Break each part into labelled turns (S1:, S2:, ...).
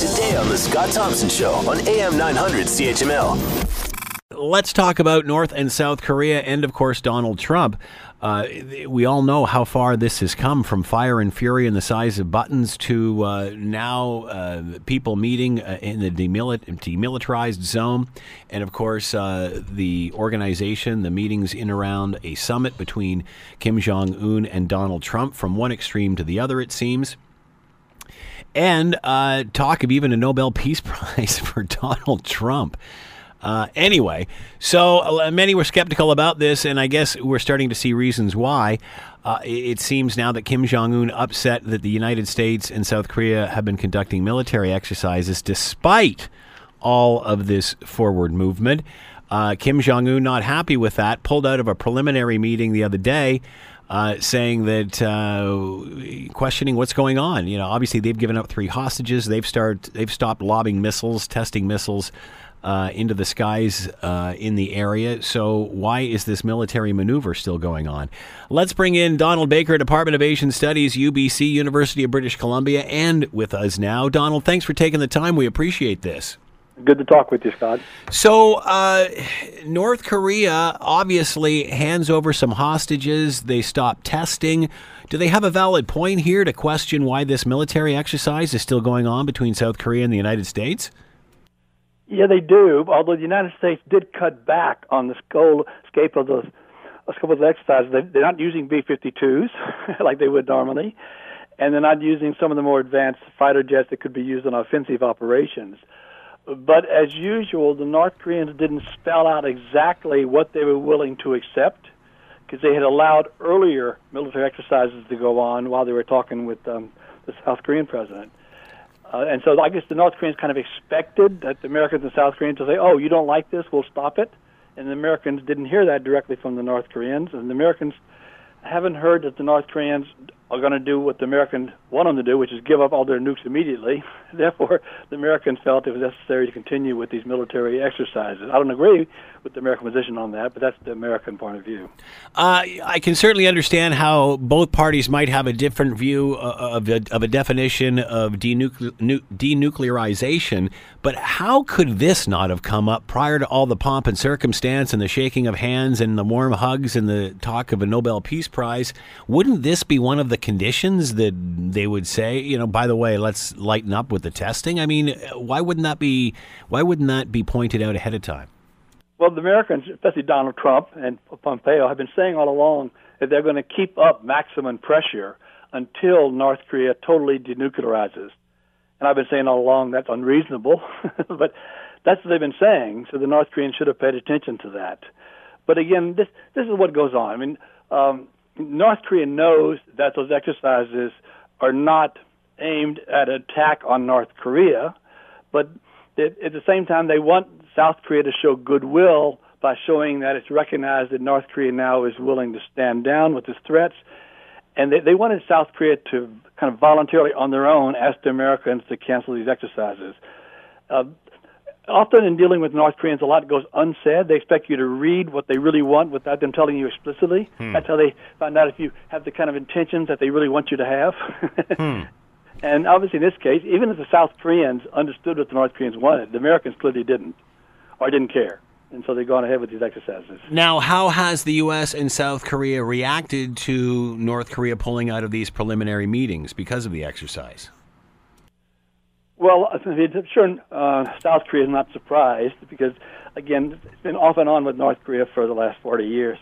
S1: today on The Scott Thompson Show on AM 900 CHML.
S2: Let's talk about North and South Korea and, of course, Donald Trump. Uh, we all know how far this has come from fire and fury and the size of buttons to uh, now uh, people meeting uh, in the demilit- demilitarized zone. And of course, uh, the organization, the meetings in around a summit between Kim Jong un and Donald Trump from one extreme to the other, it seems and uh, talk of even a Nobel Peace Prize for Donald Trump. Uh, anyway, so uh, many were skeptical about this, and I guess we're starting to see reasons why. Uh, it seems now that Kim Jong un upset that the United States and South Korea have been conducting military exercises despite all of this forward movement. Uh, Kim Jong un, not happy with that, pulled out of a preliminary meeting the other day. Uh, saying that uh, questioning what's going on. You know, obviously they've given up three hostages. They've start they've stopped lobbing missiles, testing missiles uh, into the skies uh, in the area. So, why is this military maneuver still going on? Let's bring in Donald Baker, Department of Asian Studies, UBC, University of British Columbia, and with us now. Donald, thanks for taking the time. We appreciate this.
S3: Good to talk with you, Scott.
S2: So, uh, North Korea obviously hands over some hostages. They stop testing. Do they have a valid point here to question why this military exercise is still going on between South Korea and the United States?
S3: Yeah, they do. Although the United States did cut back on the scope of the scope of the exercises, they're not using B-52s like they would normally, and they're not using some of the more advanced fighter jets that could be used in offensive operations. But as usual, the North Koreans didn't spell out exactly what they were willing to accept because they had allowed earlier military exercises to go on while they were talking with um, the South Korean president. Uh, and so I guess the North Koreans kind of expected that the Americans and South Koreans to say, "Oh, you don't like this? We'll stop it." And the Americans didn't hear that directly from the North Koreans, and the Americans haven't heard that the North Koreans are going to do what the Americans want them to do, which is give up all their nukes immediately. Therefore, the Americans felt it was necessary to continue with these military exercises. I don't agree with the American position on that, but that's the American point of view.
S2: Uh, I can certainly understand how both parties might have a different view uh, of a, of a definition of denucle- denuclearization, but how could this not have come up prior to all the pomp and circumstance and the shaking of hands and the warm hugs and the talk of a Nobel Peace Prize? Wouldn't this be one of the conditions that they would say, you know, by the way, let's lighten up with the testing? I mean, why wouldn't that be why wouldn't that be pointed out ahead of time?
S3: Well, the Americans, especially Donald Trump and Pompeo, have been saying all along that they're going to keep up maximum pressure until North Korea totally denuclearizes. And I've been saying all along that's unreasonable, but that's what they've been saying. So the North Koreans should have paid attention to that. But again, this this is what goes on. I mean, um, North Korea knows that those exercises are not aimed at attack on North Korea, but at the same time they want South Korea to show goodwill by showing that it's recognized that North Korea now is willing to stand down with its threats. And they, they wanted South Korea to kind of voluntarily, on their own, ask the Americans to cancel these exercises. Uh, often in dealing with North Koreans, a lot goes unsaid. They expect you to read what they really want without them telling you explicitly. Hmm. That's how they find out if you have the kind of intentions that they really want you to have. hmm. And obviously, in this case, even if the South Koreans understood what the North Koreans wanted, the Americans clearly didn't or didn't care. And so they've gone ahead with these exercises.
S2: Now, how has the U.S. and South Korea reacted to North Korea pulling out of these preliminary meetings because of the exercise?
S3: Well, I'm sure uh, South Korea is not surprised because, again, it's been off and on with North Korea for the last 40 years.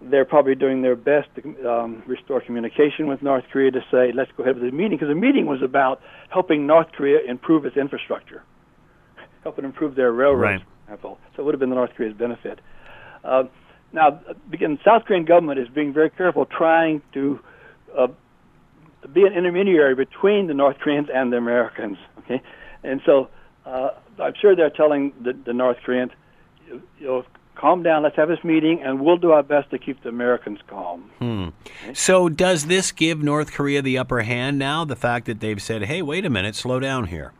S3: They're probably doing their best to um, restore communication with North Korea to say, let's go ahead with the meeting, because the meeting was about helping North Korea improve its infrastructure, helping improve their railroads. Right example. So it would have been the North Korea's benefit. Uh, now, again, the South Korean government is being very careful, trying to uh, be an intermediary between the North Koreans and the Americans. Okay, and so uh, I'm sure they're telling the, the North Koreans, you know, calm down, let's have this meeting, and we'll do our best to keep the Americans calm.
S2: Hmm. Okay? So, does this give North Korea the upper hand now? The fact that they've said, hey, wait a minute, slow down here?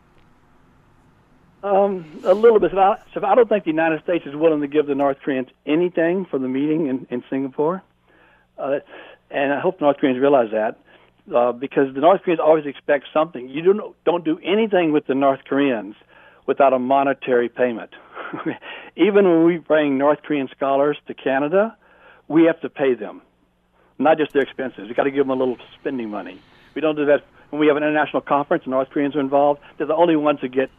S3: Um, a little bit. So I, so I don't think the United States is willing to give the North Koreans anything for the meeting in, in Singapore, uh, and I hope North Koreans realize that. Uh, because the North Koreans always expect something. You don't don't do anything with the North Koreans without a monetary payment. Even when we bring North Korean scholars to Canada, we have to pay them, not just their expenses. We got to give them a little spending money. We don't do that when we have an international conference and North Koreans are involved. They're the only ones that get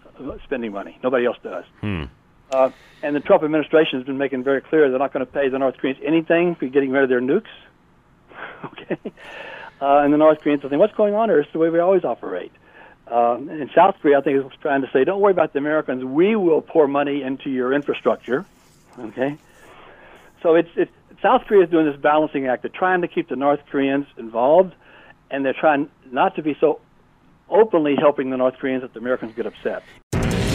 S3: spending money. Nobody else does.
S2: Hmm.
S3: Uh, and the Trump administration has been making very clear they're not going to pay the North Koreans anything for getting rid of their nukes. okay. Uh, and the North Koreans are thinking, what's going on here? It's the way we always operate. Uh, and South Korea, I think, is trying to say, don't worry about the Americans. We will pour money into your infrastructure. Okay. So it's, it's South Korea is doing this balancing act. They're trying to keep the North Koreans involved, and they're trying not to be so openly helping the North Koreans that the Americans get upset.